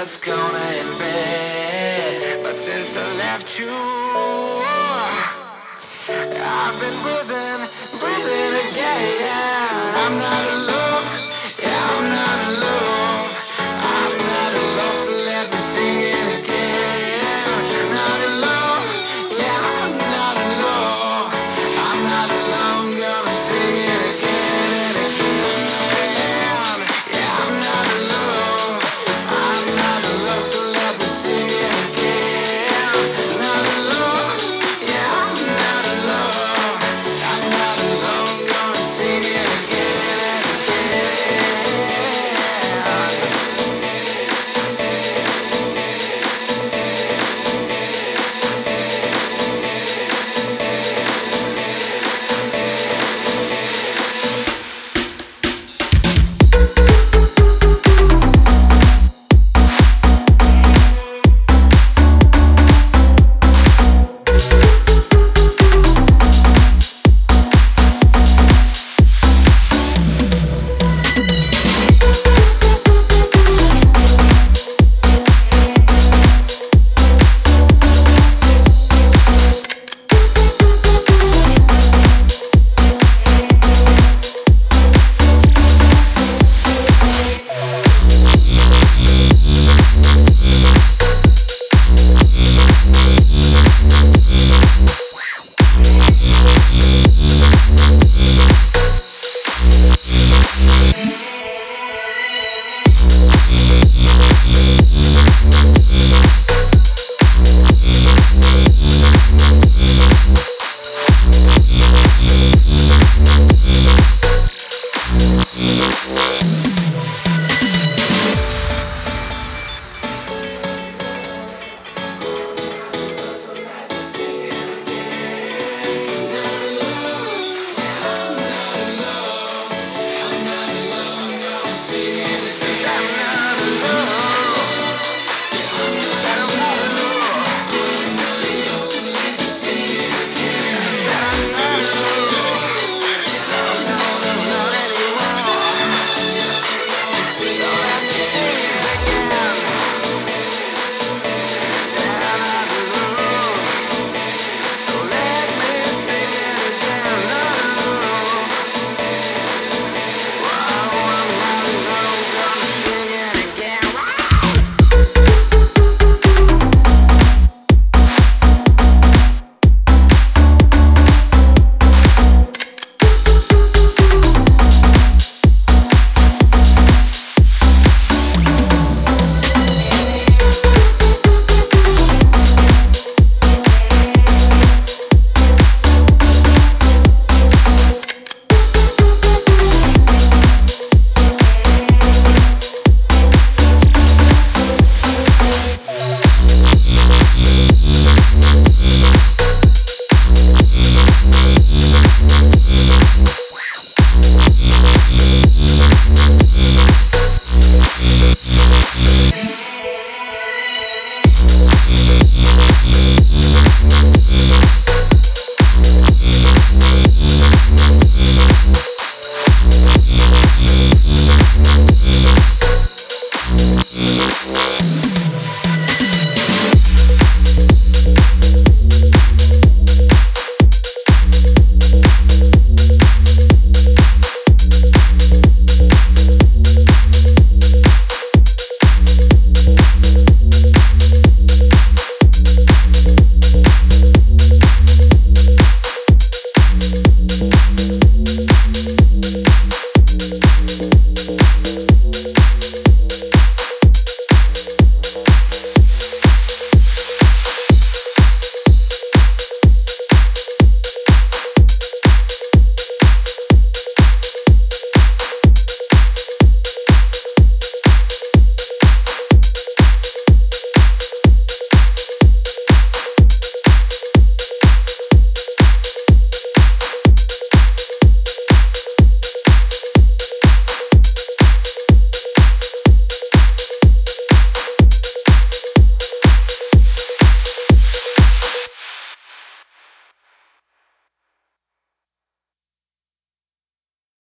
just gonna end bed. But since I left you, I've been breathing, breathing again. I'm not alone.